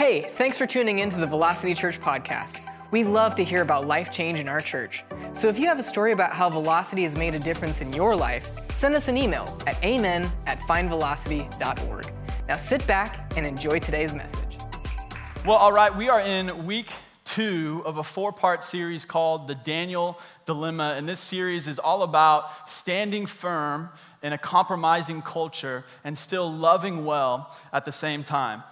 Hey, thanks for tuning in to the Velocity Church podcast. We love to hear about life change in our church. So if you have a story about how Velocity has made a difference in your life, send us an email at amen at findvelocity.org. Now sit back and enjoy today's message. Well, all right, we are in week two of a four part series called The Daniel Dilemma. And this series is all about standing firm in a compromising culture and still loving well at the same time.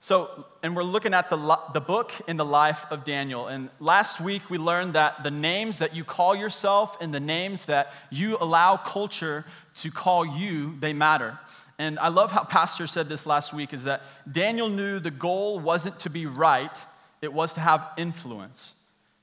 So, and we're looking at the, the book in the life of Daniel. And last week we learned that the names that you call yourself and the names that you allow culture to call you, they matter. And I love how Pastor said this last week is that Daniel knew the goal wasn't to be right, it was to have influence.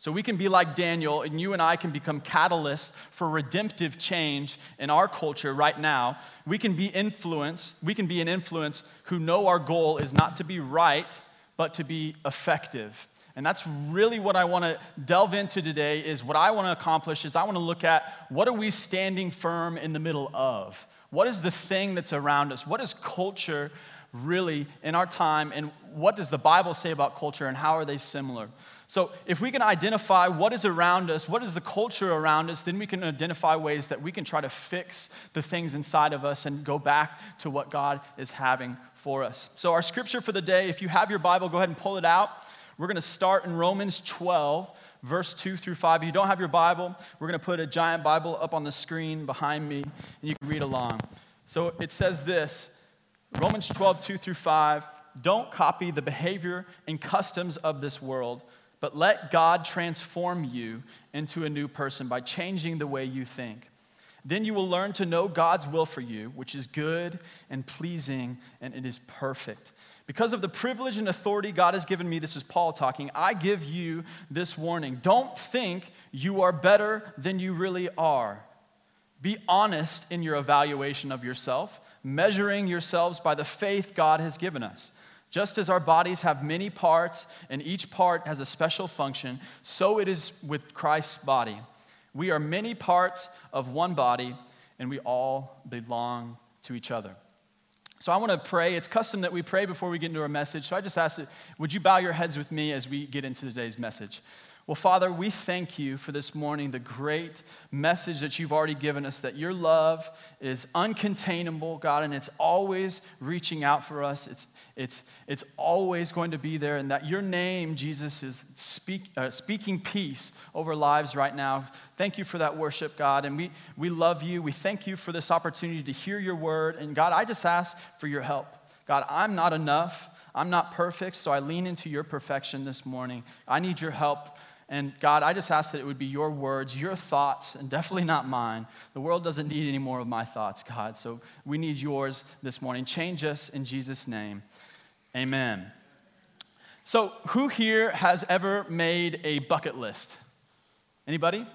So we can be like Daniel, and you and I can become catalysts for redemptive change in our culture right now. We can be influence, we can be an influence who know our goal is not to be right, but to be effective. And that's really what I want to delve into today is what I want to accomplish is I want to look at what are we standing firm in the middle of? What is the thing that's around us? What is culture really in our time and what does the Bible say about culture and how are they similar? So, if we can identify what is around us, what is the culture around us, then we can identify ways that we can try to fix the things inside of us and go back to what God is having for us. So, our scripture for the day, if you have your Bible, go ahead and pull it out. We're going to start in Romans 12, verse 2 through 5. If you don't have your Bible, we're going to put a giant Bible up on the screen behind me, and you can read along. So, it says this Romans 12, 2 through 5. Don't copy the behavior and customs of this world but let God transform you into a new person by changing the way you think. Then you will learn to know God's will for you, which is good and pleasing, and it is perfect. Because of the privilege and authority God has given me, this is Paul talking, I give you this warning. Don't think you are better than you really are. Be honest in your evaluation of yourself, measuring yourselves by the faith God has given us. Just as our bodies have many parts and each part has a special function, so it is with Christ's body. We are many parts of one body, and we all belong to each other. So I want to pray. It's custom that we pray before we get into our message. So I just ask, would you bow your heads with me as we get into today's message? Well, Father, we thank you for this morning, the great message that you've already given us that your love is uncontainable, God, and it's always reaching out for us. It's, it's, it's always going to be there, and that your name, Jesus, is speak, uh, speaking peace over lives right now. Thank you for that worship, God, and we, we love you. We thank you for this opportunity to hear your word. And God, I just ask for your help. God, I'm not enough. I'm not perfect, so I lean into your perfection this morning. I need your help and God, I just ask that it would be your words, your thoughts, and definitely not mine. The world doesn't need any more of my thoughts, God. So we need yours this morning. Change us in Jesus' name. Amen. So, who here has ever made a bucket list? Anybody?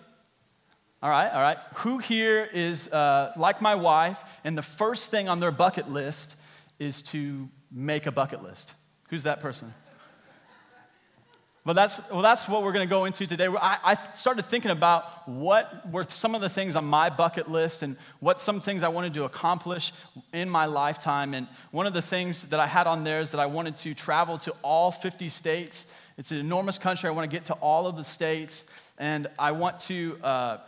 All right, all right. Who here is uh, like my wife, and the first thing on their bucket list is to make a bucket list? Who's that person? Well, that's, well, that's what we're going to go into today. I, I, started thinking about what were some of the things on my bucket list and what some things I wanted to accomplish in my lifetime. And one of the things that I had on there is that I wanted to travel to all 50 states. It's an enormous country. I want to get to all of the states. And I want to uh,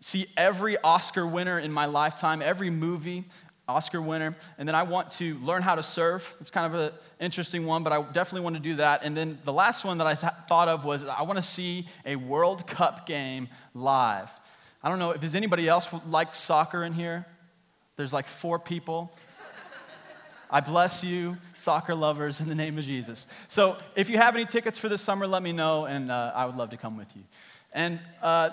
see every Oscar winner in my lifetime, every movie. Oscar winner. And then I want to learn how to surf. It's kind of an interesting one, but I definitely want to do that. And then the last one that I th- thought of was I want to see a World Cup game live. I don't know if there's anybody else like soccer in here. There's like four people. I bless you, soccer lovers, in the name of Jesus. So if you have any tickets for this summer, let me know, and uh, I would love to come with you. And uh,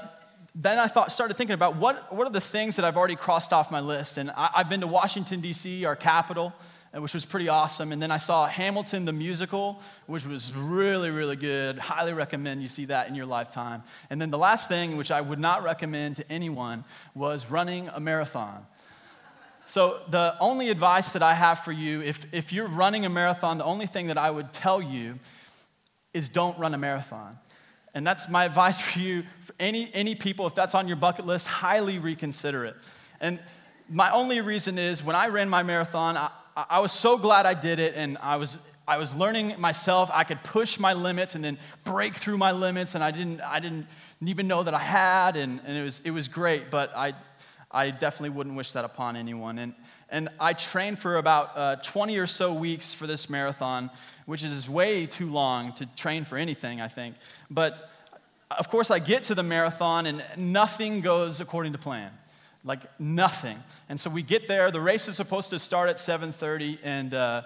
then I thought, started thinking about what, what are the things that I've already crossed off my list. And I, have been to Washington, D.C., our capital, which was pretty awesome. And then I saw Hamilton, the musical, which was really, really good. Highly recommend you see that in your lifetime. And then the last thing, which I would not recommend to anyone, was running a marathon. So, the only advice that I have for you, if, if you're running a marathon, the only thing that I would tell you is don't run a marathon. And that's my advice for you. For any, any people, if that's on your bucket list, highly reconsider it. And my only reason is when I ran my marathon, I, I was so glad I did it, and I was I was learning myself. I could push my limits and then break through my limits, and I didn't, I didn't even know that I had, and, and it, was, it was great, but I, I definitely wouldn't wish that upon anyone. And, and I trained for about uh, 20 or so weeks for this marathon, which is way too long to train for anything, I think. But of course, I get to the marathon and nothing goes according to plan. Like nothing. And so we get there. The race is supposed to start at 7:30, and uh,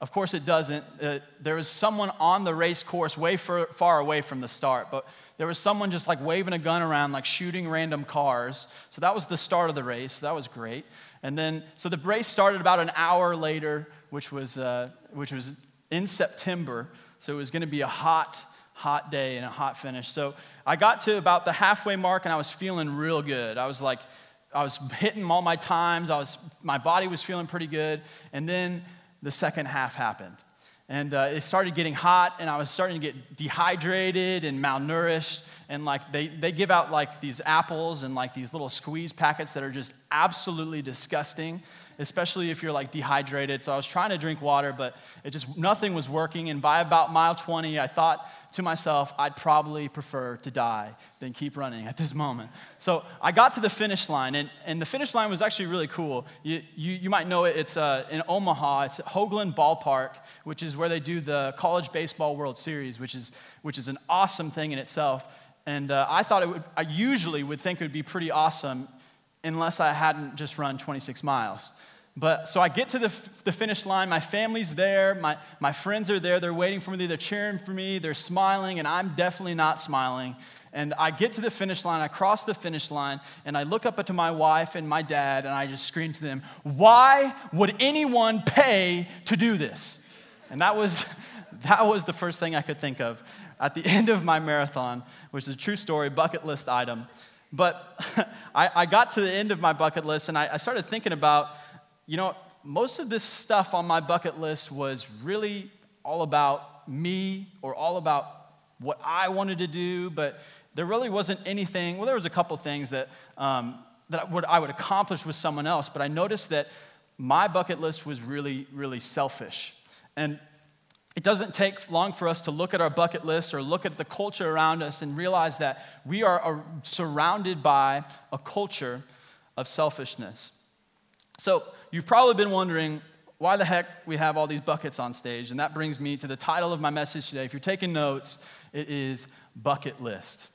of course it doesn't. Uh, there was someone on the race course way far, far away from the start, but there was someone just like waving a gun around, like shooting random cars. So that was the start of the race. That was great. And then, so the race started about an hour later, which was, uh, which was in September. So it was going to be a hot, hot day and a hot finish. So I got to about the halfway mark and I was feeling real good. I was like, I was hitting all my times. I was, my body was feeling pretty good. And then the second half happened. And uh, it started getting hot, and I was starting to get dehydrated and malnourished. And like they, they give out like these apples and like these little squeeze packets that are just absolutely disgusting especially if you're like dehydrated. So I was trying to drink water, but it just nothing was working. And by about mile 20, I thought to myself, I'd probably prefer to die than keep running at this moment. So I got to the finish line, and, and the finish line was actually really cool. You, you, you might know it, it's uh, in Omaha, it's at Hoagland Ballpark, which is where they do the College Baseball World Series, which is, which is an awesome thing in itself. And uh, I thought it would, I usually would think it would be pretty awesome unless I hadn't just run 26 miles. But so I get to the, the finish line. My family's there. My, my friends are there. They're waiting for me. They're cheering for me. They're smiling, and I'm definitely not smiling. And I get to the finish line. I cross the finish line, and I look up to my wife and my dad, and I just scream to them, Why would anyone pay to do this? And that was, that was the first thing I could think of at the end of my marathon, which is a true story, bucket list item. But I, I, got to the end of my bucket list and I, I started thinking about, you know, most of this stuff on my bucket list was really all about me or all about what I wanted to do, but there really wasn't anything. Well, there was a couple things that, um, that I would, I would accomplish with someone else, but I noticed that my bucket list was really, really selfish. And it doesn't take long for us to look at our bucket list or look at the culture around us and realize that we are surrounded by a culture of selfishness. So, you've probably been wondering why the heck we have all these buckets on stage. And that brings me to the title of my message today. If you're taking notes, it is Bucket List.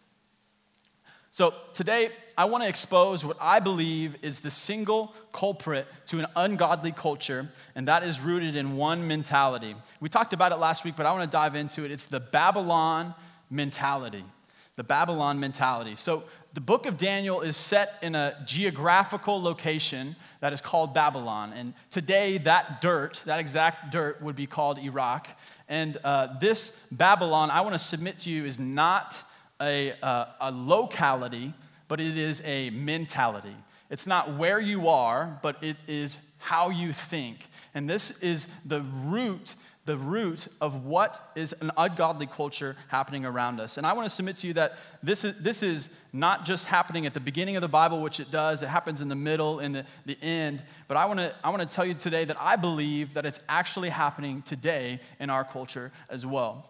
So, today, I want to expose what I believe is the single culprit to an ungodly culture, and that is rooted in one mentality. We talked about it last week, but I want to dive into it. It's the Babylon mentality. The Babylon mentality. So, the book of Daniel is set in a geographical location that is called Babylon. And today, that dirt, that exact dirt, would be called Iraq. And uh, this Babylon, I want to submit to you, is not a, a, a locality, but it is a mentality. It's not where you are, but it is how you think. And this is the root, the root of what is an ungodly culture happening around us. And I want to submit to you that this is, this is not just happening at the beginning of the Bible, which it does, it happens in the middle and the, the end. But I want, to, I want to tell you today that I believe that it's actually happening today in our culture as well.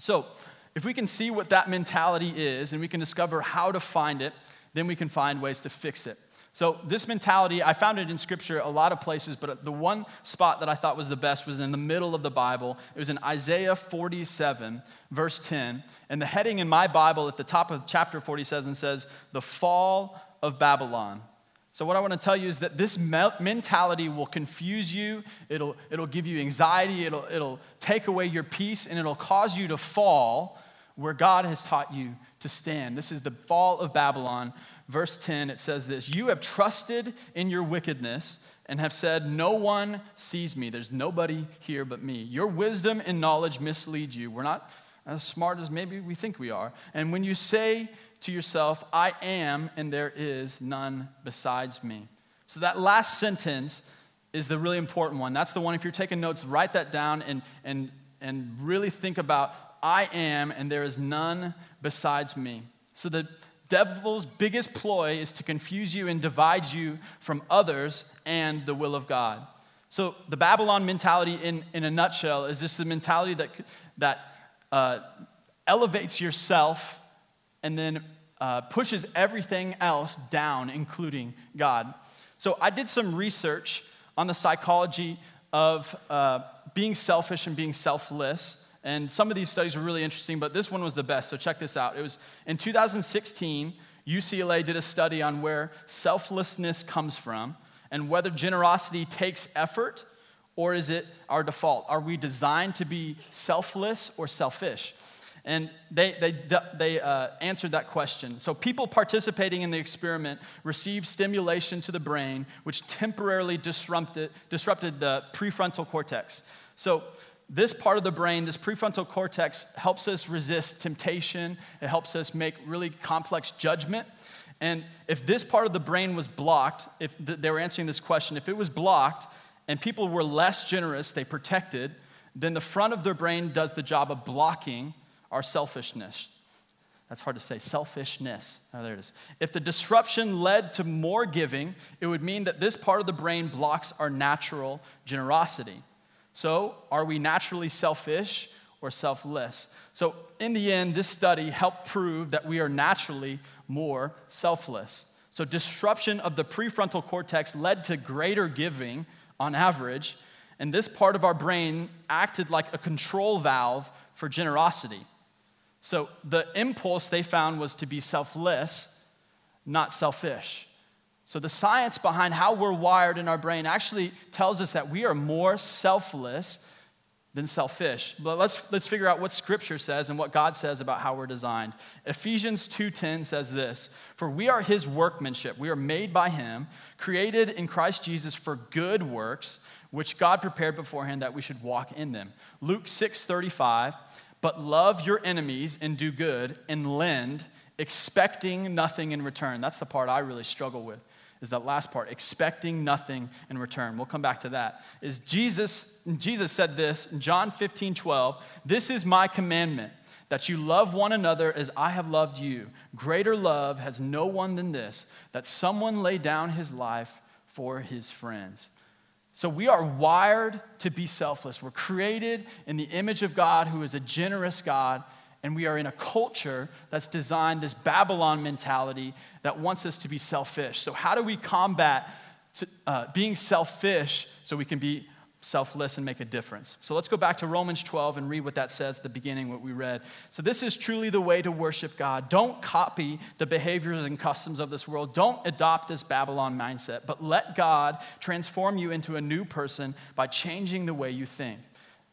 So, if we can see what that mentality is and we can discover how to find it, then we can find ways to fix it. So, this mentality, I found it in scripture a lot of places, but the one spot that I thought was the best was in the middle of the Bible. It was in Isaiah 47, verse 10. And the heading in my Bible at the top of chapter 47 says, The Fall of Babylon. So, what I want to tell you is that this mentality will confuse you, it'll, it'll give you anxiety, it'll, it'll take away your peace, and it'll cause you to fall where God has taught you to stand. This is the fall of Babylon. Verse 10, it says this You have trusted in your wickedness and have said, No one sees me. There's nobody here but me. Your wisdom and knowledge mislead you. We're not as smart as maybe we think we are. And when you say, to yourself, I am, and there is none besides me. So that last sentence is the really important one. That's the one, if you're taking notes, write that down and, and, and really think about, I am, and there is none besides me. So the devil's biggest ploy is to confuse you and divide you from others and the will of God. So, the Babylon mentality, in, in a nutshell, is just the mentality that, that uh, elevates yourself and then uh, pushes everything else down, including God. So, I did some research on the psychology of uh, being selfish and being selfless. And some of these studies were really interesting, but this one was the best. So, check this out. It was in 2016, UCLA did a study on where selflessness comes from and whether generosity takes effort or is it our default? Are we designed to be selfless or selfish? And they, they, they uh, answered that question. So, people participating in the experiment received stimulation to the brain, which temporarily disrupted, disrupted the prefrontal cortex. So, this part of the brain, this prefrontal cortex, helps us resist temptation, it helps us make really complex judgment. And if this part of the brain was blocked, if they were answering this question, if it was blocked and people were less generous, they protected, then the front of their brain does the job of blocking our selfishness. That's hard to say. Selfishness. Oh, there it is. If the disruption led to more giving, it would mean that this part of the brain blocks our natural generosity. So, are we naturally selfish or selfless? So, in the end, this study helped prove that we are naturally more selfless. So, disruption of the prefrontal cortex led to greater giving on average, and this part of our brain acted like a control valve for generosity. So, the impulse they found was to be selfless, not selfish. So, the science behind how we're wired in our brain actually tells us that we are more selfless than selfish. But let's, let's figure out what Scripture says and what God says about how we're designed. Ephesians 2.10 says this, For we are his workmanship. We are made by him, created in Christ Jesus for good works, which God prepared beforehand that we should walk in them. Luke 6.35, But love your enemies and do good and lend, expecting nothing in return. That's the part I really struggle with is that last part, expecting nothing in return. We'll come back to that. Is Jesus, Jesus said this in John 15, 12, this is my commandment, that you love one another as I have loved you. Greater love has no one than this, that someone lay down his life for his friends. So we are wired to be selfless. We're created in the image of God, who is a generous God and we are in a culture that's designed this Babylon mentality that wants us to be selfish. So, how do we combat to, uh, being selfish so we can be selfless and make a difference? So, let's go back to Romans 12 and read what that says at the beginning, what we read. So, this is truly the way to worship God. Don't copy the behaviors and customs of this world. Don't adopt this Babylon mindset, but let God transform you into a new person by changing the way you think.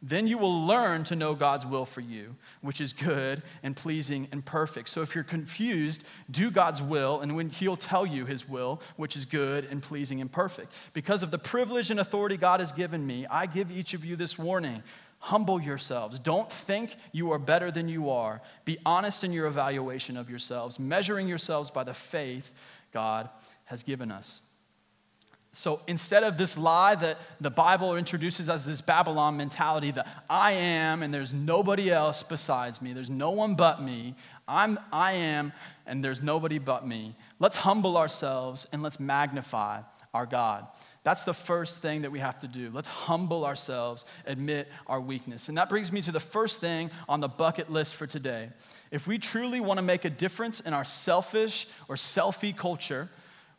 Then you will learn to know God's will for you, which is good and pleasing and perfect. So if you're confused, do God's will, and when He'll tell you His will, which is good and pleasing and perfect. Because of the privilege and authority God has given me, I give each of you this warning. Humble yourselves. Don't think you are better than you are. Be honest in your evaluation of yourselves, measuring yourselves by the faith God has given us. So instead of this lie that the Bible introduces as this Babylon mentality that I am and there's nobody else besides me, there's no one but me, I'm, I am and there's nobody but me, let's humble ourselves and let's magnify our God. That's the first thing that we have to do. Let's humble ourselves, admit our weakness. And that brings me to the first thing on the bucket list for today. If we truly want to make a difference in our selfish or selfie culture,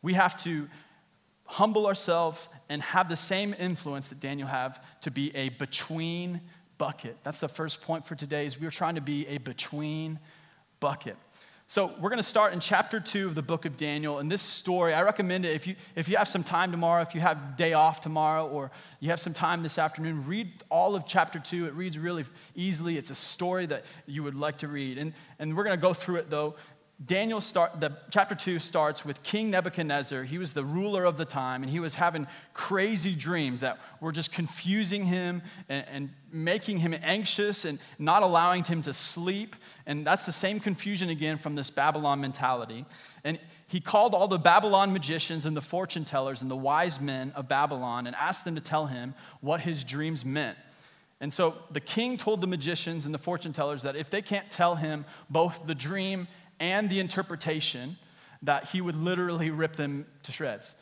we have to humble ourselves and have the same influence that Daniel have to be a between bucket. That's the first point for today is we're trying to be a between bucket. So we're going to start in chapter 2 of the book of Daniel. And this story, I recommend it if you, if you have some time tomorrow, if you have day off tomorrow, or you have some time this afternoon, read all of chapter 2. It reads really easily. It's a story that you would like to read. And, and we're going to go through it, though, Daniel start the chapter 2 starts with King Nebuchadnezzar. He was the ruler of the time and he was having crazy dreams that were just confusing him and, and, making him anxious and not allowing him to sleep. And that's the same confusion again from this Babylon mentality. And he called all the Babylon magicians and the fortune tellers and the wise men of Babylon and asked them to tell him what his dreams meant. And so the king told the magicians and the fortune tellers that if they can't tell him both the dream and the interpretation that he would literally rip them to shreds.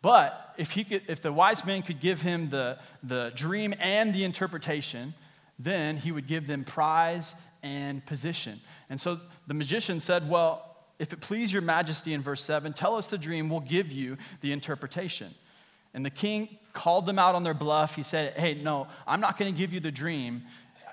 But if, he could, if the wise men could give him the, the dream and the interpretation, then he would give them prize and position. And so the magician said, Well, if it please your majesty in verse 7, tell us the dream, we'll give you the interpretation. And the king called them out on their bluff. He said, Hey, no, I'm not going to give you the dream.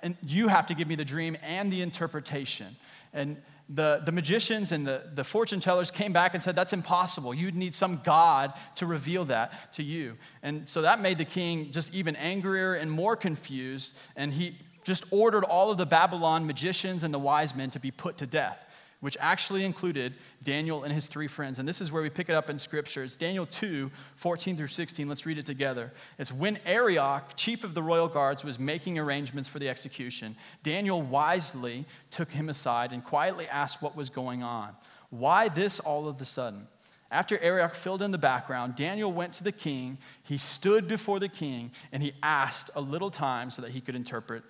And you have to give me the dream and the interpretation. And the, the magicians and the, the fortune tellers came back and said, That's impossible. You'd need some God to reveal that to you. And so that made the king just even angrier and more confused. And he just ordered all of the Babylon magicians and the wise men to be put to death which actually included Daniel and his three friends. And this is where we pick it up in Scripture. It's Daniel 2, 14 through 16. Let's read it together. It's when Arioch, chief of the royal guards, was making arrangements for the execution, Daniel wisely took him aside and quietly asked what was going on. Why this all of a sudden? After Arioch filled in the background, Daniel went to the king. He stood before the king and he asked a little time so that he could interpret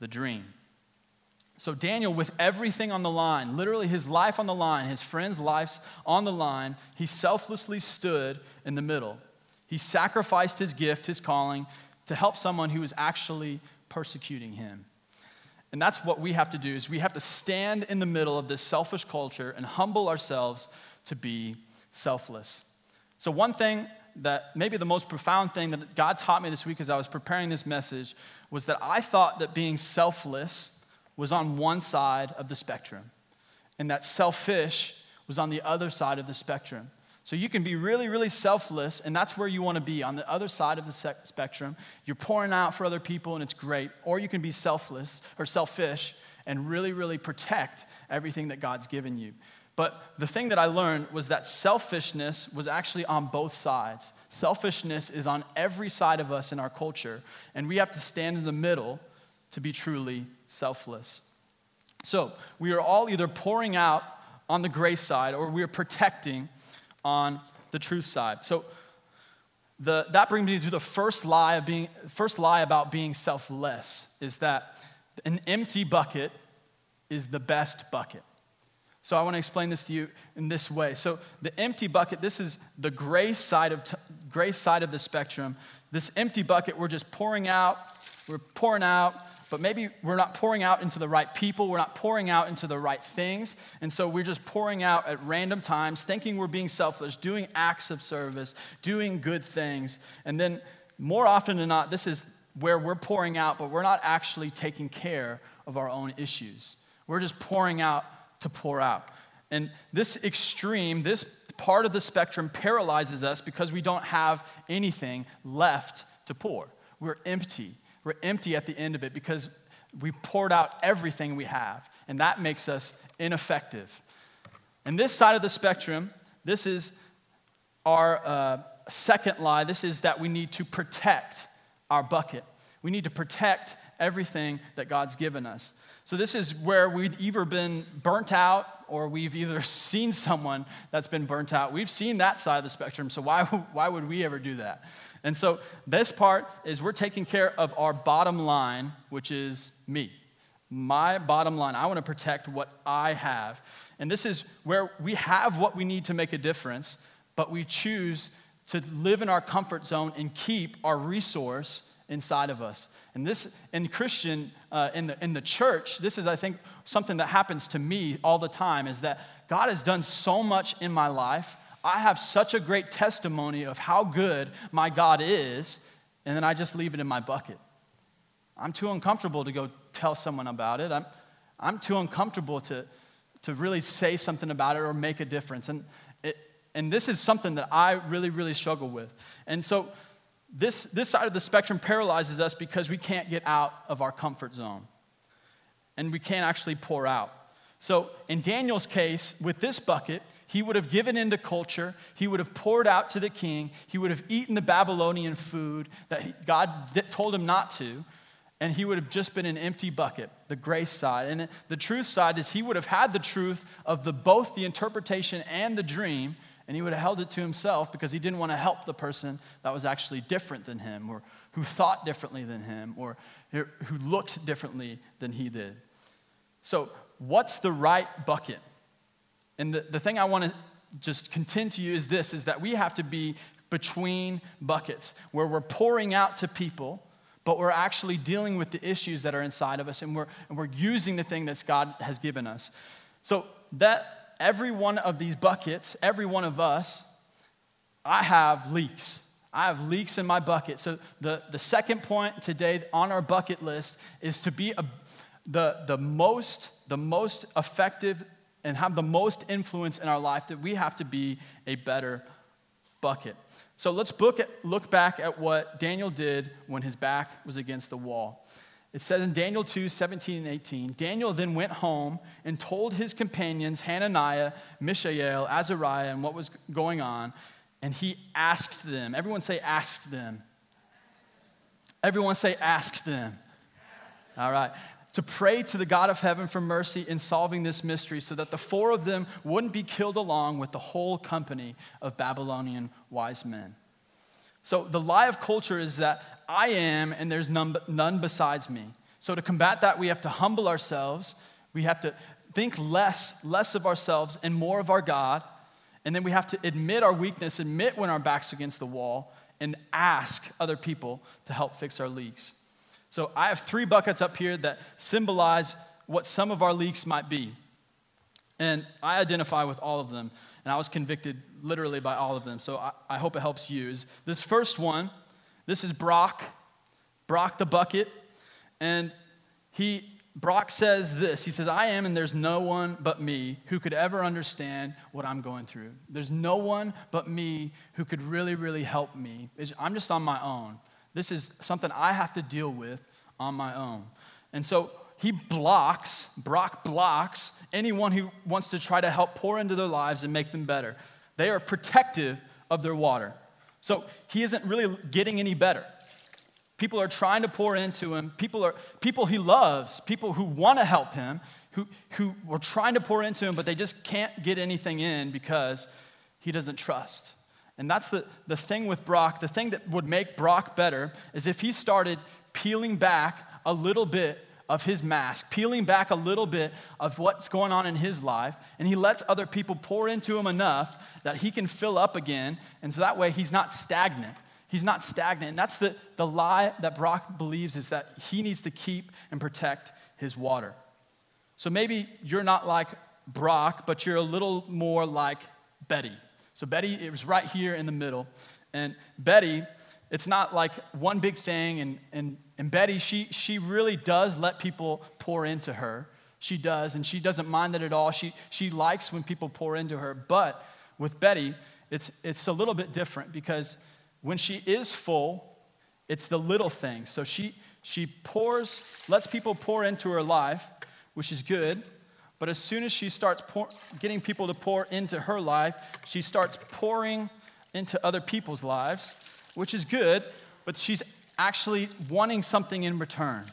the dream. So, Daniel, with everything on the line, literally his life on the line, his friends' lives on the line, he selflessly stood in the middle. He sacrificed his gift, his calling, to help someone who was actually persecuting him. And that's what we have to do is we have to stand in the middle of this selfish culture and humble ourselves to be selfless. So one thing that maybe the most profound thing that God taught me this week as I was preparing this message was that I thought that being selfless was on one side of the spectrum, and that selfish was on the other side of the spectrum. So you can be really, really selfless, and that's where you want to be on the other side of the spectrum. You're pouring out for other people, and it's great. Or you can be selfless or selfish and really, really protect everything that God's given you. But the thing that I learned was that selfishness was actually on both sides. Selfishness is on every side of us in our culture, and we have to stand in the middle to be truly selfless. So we are all either pouring out on the grace side or we are protecting on the truth side. So the, that brings me to the first lie of being first lie about being selfless is that an empty bucket is the best bucket. So I want to explain this to you in this way. So the empty bucket, this is the grace side of t- grace side of the spectrum. This empty bucket, we're just pouring out, we're pouring out, but maybe we're not pouring out into the right people, we're not pouring out into the right things, and so we're just pouring out at random times, thinking we're being selfless, doing acts of service, doing good things, and then more often than not, this is where we're pouring out, but we're not actually taking care of our own issues. We're just pouring out to pour out. And this extreme, this part of the spectrum paralyzes us because we don't have anything left to pour. We're empty. We're empty at the end of it because we poured out everything we have, and that makes us ineffective. And this side of the spectrum, this is our uh, second lie. This is that we need to protect our bucket. We need to protect everything that God's given us. So, this is where we've either been burnt out or we've either seen someone that's been burnt out. We've seen that side of the spectrum, so why, why would we ever do that? And so this part is we're taking care of our bottom line, which is me. My bottom line. I want to protect what I have. And this is where we have what we need to make a difference, but we choose to live in our comfort zone and keep our resource inside of us. And this, in Christian, uh, in, the, in the church, this is, I think, something that happens to me all the time is that God has done so much in my life I have such a great testimony of how good my God is, and then I just leave it in my bucket. I'm too uncomfortable to go tell someone about it. I'm, I'm too uncomfortable to, to really say something about it or make a difference. And, it, and this is something that I really, really struggle with. And so this, this side of the spectrum paralyzes us because we can't get out of our comfort zone. And we can't actually pour out. So in Daniel's case, with this bucket, he would have given into culture. He would have poured out to the king. He would have eaten the Babylonian food that God told him not to. And he would have just been an empty bucket, the grace side. And the truth side is he would have had the truth of the, both the interpretation and the dream, and he would have held it to himself because he didn't want to help the person that was actually different than him, or who thought differently than him, or who looked differently than he did. So, what's the right bucket? And the, the thing I want to just contend to you is this is that we have to be between buckets where we're pouring out to people, but we're actually dealing with the issues that are inside of us and we're, and we're using the thing that God has given us. So, that every one of these buckets, every one of us, I have leaks. I have leaks in my bucket. So, the, the second point today on our bucket list is to be a, the, the, most, the most effective and have the most influence in our life, that we have to be a better bucket. So let's at, look back at what Daniel did when his back was against the wall. It says in Daniel 2 17 and 18 Daniel then went home and told his companions, Hananiah, Mishael, Azariah, and what was going on. And he asked them. Everyone say, asked them. Everyone say, asked them. All right to pray to the God of heaven for mercy in solving this mystery so that the four of them wouldn't be killed along with the whole company of Babylonian wise men. So, the lie of culture is that I am and there's none, none besides me. So, to combat that, we have to humble ourselves. We have to think less, less of ourselves and more of our God. And then we have to admit our weakness, admit when our back's against the wall, and ask other people to help fix our leaks. So I have three buckets up here that symbolize what some of our leaks might be. And I identify with all of them. And I was convicted literally by all of them. So I, I hope it helps you. Is This first one, this is Brock, Brock the bucket. And he, Brock says this He says, I am, and there's no one but me who could ever understand what I'm going through. There's no one but me who could really, really help me. I'm just on my own. This is something I have to deal with on my own. And so he blocks, Brock blocks anyone who wants to try to help pour into their lives and make them better. They are protective of their water. So he isn't really getting any better. People are trying to pour into him. People are people he loves, people who want to help him, who, who are trying to pour into him, but they just can't get anything in because he doesn't trust. And that's the, the thing with Brock. The thing that would make Brock better is if he started peeling back a little bit of his mask, peeling back a little bit of what's going on in his life, and he lets other people pour into him enough that he can fill up again. And so that way he's not stagnant. He's not stagnant. And that's the, the lie that Brock believes is that he needs to keep and protect his water. So maybe you're not like Brock, but you're a little more like Betty. So Betty, it was right here in the middle. And Betty, it's not like one big thing. And, and, and Betty, she, she really does let people pour into her. She does, and she doesn't mind that at all. She, she likes when people pour into her. But with Betty, it's, it's a little bit different because when she is full, it's the little things. So she, she pours, lets people pour into her life, which is good. But as soon as she starts pour, getting people to pour into her life, she starts pouring into other people's lives, which is good, but she's actually wanting something in return.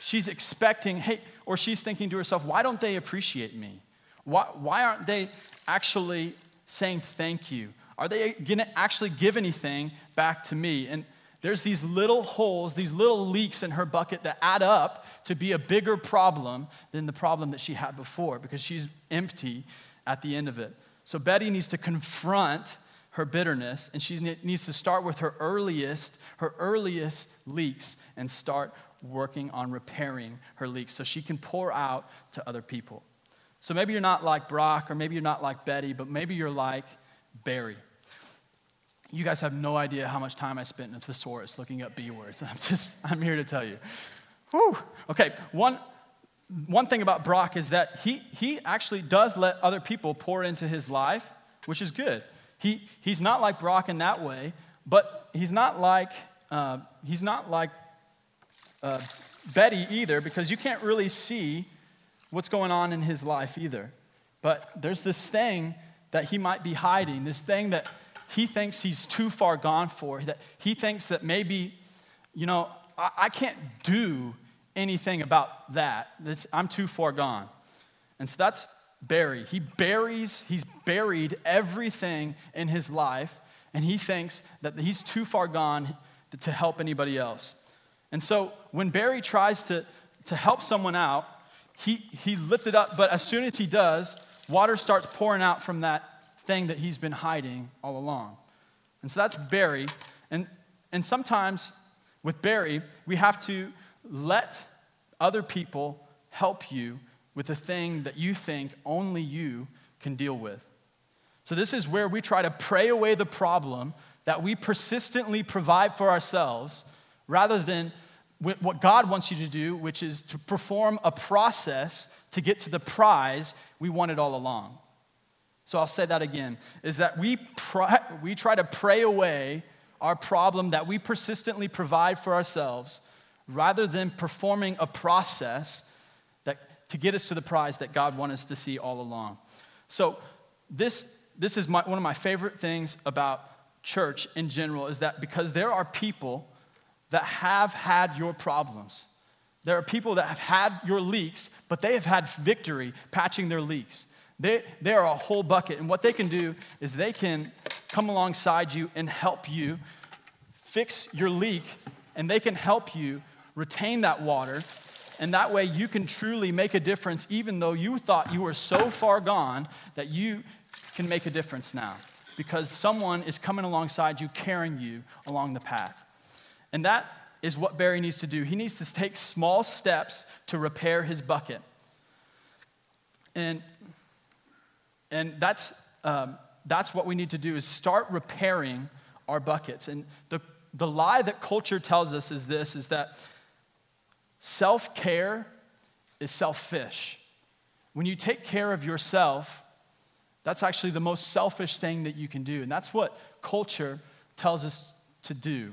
She's expecting, hey, or she's thinking to herself, why don't they appreciate me? Why, why aren't they actually saying thank you? Are they going to actually give anything back to me? And there's these little holes, these little leaks in her bucket that add up to be a bigger problem than the problem that she had before because she's empty at the end of it. So Betty needs to confront her bitterness and she needs to start with her earliest her earliest leaks and start working on repairing her leaks so she can pour out to other people. So maybe you're not like Brock or maybe you're not like Betty, but maybe you're like Barry. You guys have no idea how much time I spent in a thesaurus looking up B words. I'm just, I'm here to tell you. Whew. Okay, one, one thing about Brock is that he, he actually does let other people pour into his life, which is good. He, he's not like Brock in that way, but he's not like, uh, he's not like uh, Betty either, because you can't really see what's going on in his life either. But there's this thing that he might be hiding, this thing that he thinks he's too far gone for, that he thinks that maybe, you know, I, I can't do anything about that. That's, I'm too far gone. And so that's Barry. He buries, he's buried everything in his life, and he thinks that he's too far gone to help anybody else. And so when Barry tries to, to help someone out, he, he lifted up, but as soon as he does, water starts pouring out from that thing that he's been hiding all along. And so that's Barry. And, and sometimes with Barry, we have to let other people help you with the thing that you think only you can deal with. So, this is where we try to pray away the problem that we persistently provide for ourselves rather than what God wants you to do, which is to perform a process to get to the prize we wanted all along. So I'll say that again is that we, pry, we try to pray away our problem that we persistently provide for ourselves rather than performing a process that, to get us to the prize that God wanted us to see all along. So, this, this is my, one of my favorite things about church in general is that because there are people that have had your problems. There are people that have had your leaks, but they have had victory patching their leaks. They, they are a whole bucket. And what they can do is they can come alongside you and help you fix your leak, and they can help you retain that water. And that way you can truly make a difference, even though you thought you were so far gone that you can make a difference now. Because someone is coming alongside you, carrying you along the path. And that is what Barry needs to do. He needs to take small steps to repair his bucket. And and that's, um, that's what we need to do is start repairing our buckets. And the, the lie that culture tells us is this, is that self-care is selfish. When you take care of yourself, that's actually the most selfish thing that you can do. And that's what culture tells us to do,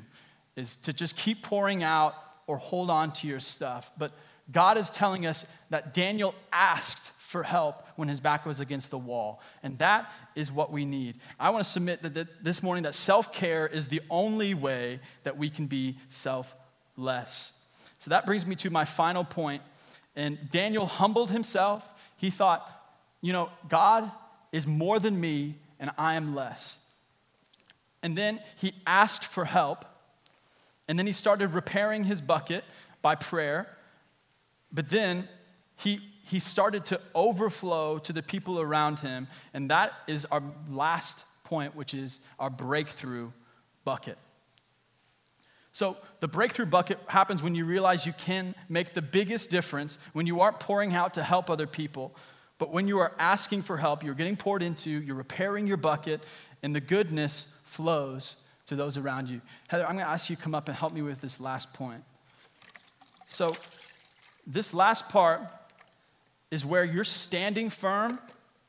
is to just keep pouring out or hold on to your stuff. But God is telling us that Daniel asked for help when his back was against the wall. And that is what we need. I want to submit that this morning that self care is the only way that we can be selfless. So that brings me to my final point. And Daniel humbled himself. He thought, you know, God is more than me and I am less. And then he asked for help. And then he started repairing his bucket by prayer. But then he he started to overflow to the people around him. And that is our last point, which is our breakthrough bucket. So, the breakthrough bucket happens when you realize you can make the biggest difference when you aren't pouring out to help other people, but when you are asking for help, you're getting poured into, you're repairing your bucket, and the goodness flows to those around you. Heather, I'm going to ask you to come up and help me with this last point. So, this last part is where you're standing firm.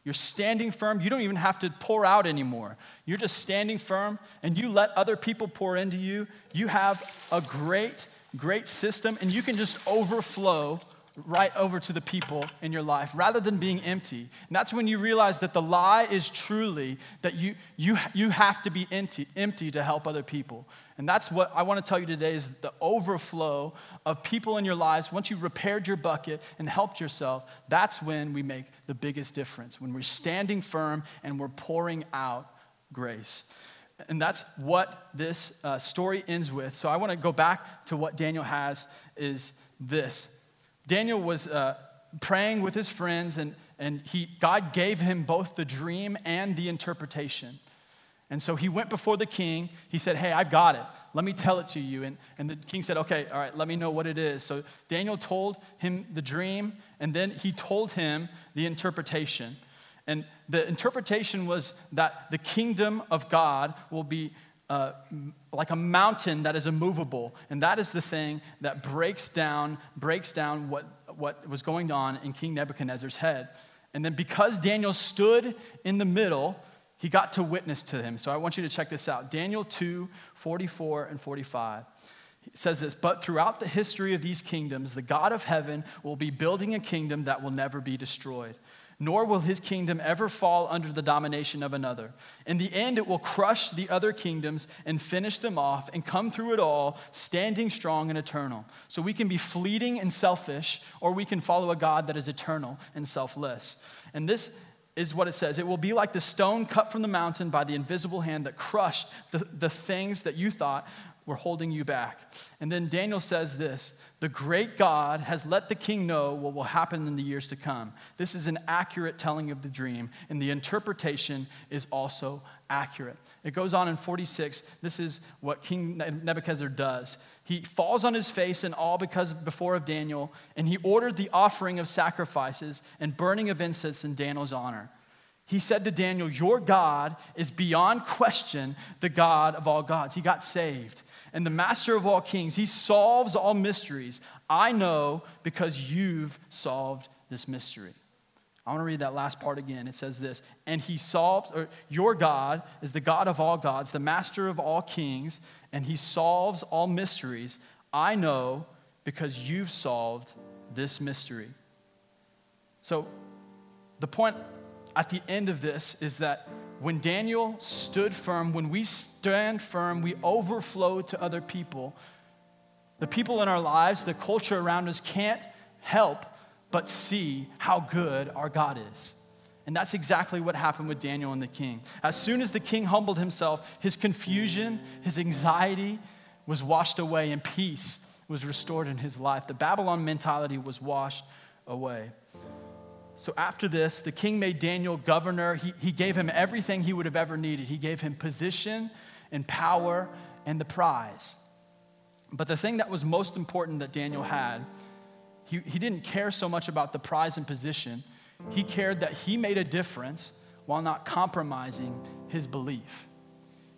You're standing firm. You don't even have to pour out anymore. You're just standing firm and you let other people pour into you. You have a great, great system and you can just overflow right over to the people in your life rather than being empty. And that's when you realize that the lie is truly that you, you, you have to be empty, empty to help other people. And that's what I want to tell you today is the overflow of people in your lives. Once you've repaired your bucket and helped yourself, that's when we make the biggest difference. When we're standing firm and we're pouring out grace. And that's what this uh, story ends with. So I want to go back to what Daniel has is this. Daniel was uh, praying with his friends, and, and he, God gave him both the dream and the interpretation. And so he went before the king. He said, Hey, I've got it. Let me tell it to you. And, and the king said, Okay, all right, let me know what it is. So Daniel told him the dream, and then he told him the interpretation. And the interpretation was that the kingdom of God will be uh, like a mountain that is immovable. And that is the thing that breaks down, breaks down what, what was going on in King Nebuchadnezzar's head. And then because Daniel stood in the middle, he got to witness to him. So I want you to check this out. Daniel 2, 44 and 45. It says this, but throughout the history of these kingdoms, the God of heaven will be building a kingdom that will never be destroyed nor will his kingdom ever fall under the domination of another. In the end, it will crush the other kingdoms and finish them off and come through it all, standing strong and eternal. So we can be fleeting and selfish, or we can follow a God that is eternal and selfless. And this is what it says it will be like the stone cut from the mountain by the invisible hand that crushed the, the things that you thought we're holding you back. And then Daniel says this The great God has let the king know what will happen in the years to come. This is an accurate telling of the dream, and the interpretation is also accurate. It goes on in 46. This is what King Nebuchadnezzar does. He falls on his face and all because before of Daniel, and he ordered the offering of sacrifices and burning of incense in Daniel's honor. He said to Daniel, Your God is beyond question the God of all gods. He got saved. And the master of all kings, he solves all mysteries. I know because you've solved this mystery. I want to read that last part again. It says this And he solves, or your God is the God of all gods, the master of all kings, and he solves all mysteries. I know because you've solved this mystery. So, the point at the end of this is that when Daniel stood firm, when we stand firm, we overflow to other people. The people in our lives, the culture around us can't help but see how good our God is. And that's exactly what happened with Daniel and the king. As soon as the king humbled himself, his confusion, his anxiety was washed away, and peace was restored in his life. The Babylon mentality was washed away. So after this, the king made Daniel governor. He, he gave him everything he would have ever needed. He gave him position and power and the prize. But the thing that was most important that Daniel had, he, he didn't care so much about the prize and position. He cared that he made a difference while not compromising his belief.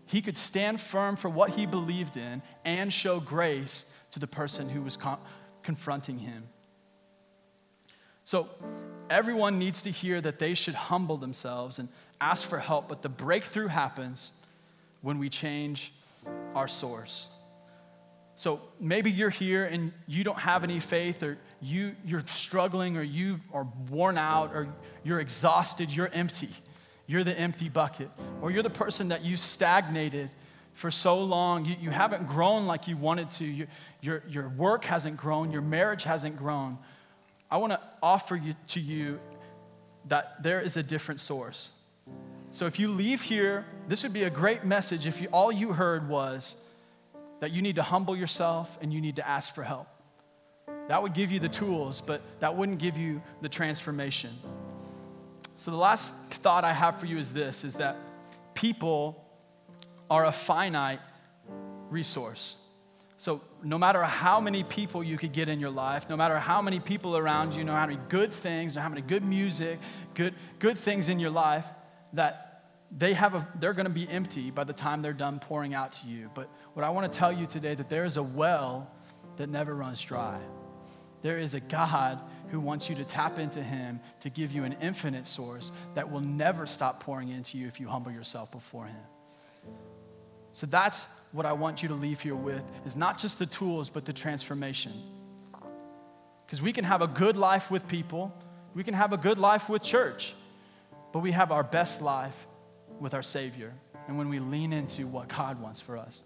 He could stand firm for what he believed in and show grace to the person who was con- confronting him. So, everyone needs to hear that they should humble themselves and ask for help, but the breakthrough happens when we change our source. So maybe you're here and you don't have any faith, or you, you're struggling, or you are worn out, or you're exhausted, you're empty. You're the empty bucket. Or you're the person that you stagnated for so long. You, you haven't grown like you wanted to. You, your, your work hasn't grown, your marriage hasn't grown. I want to offer you, to you that there is a different source. So if you leave here, this would be a great message if you, all you heard was that you need to humble yourself and you need to ask for help. That would give you the tools, but that wouldn't give you the transformation. So the last thought I have for you is this is that people are a finite resource. So, no matter how many people you could get in your life, no matter how many people around you, no matter how many good things, or how many good music, good, good things in your life, that they have a, they're going to be empty by the time they're done pouring out to you. But what I want to tell you today that there is a well that never runs dry. There is a God who wants you to tap into Him to give you an infinite source that will never stop pouring into you if you humble yourself before Him. So that's what I want you to leave here with is not just the tools, but the transformation. Because we can have a good life with people, we can have a good life with church, but we have our best life with our Savior and when we lean into what God wants for us.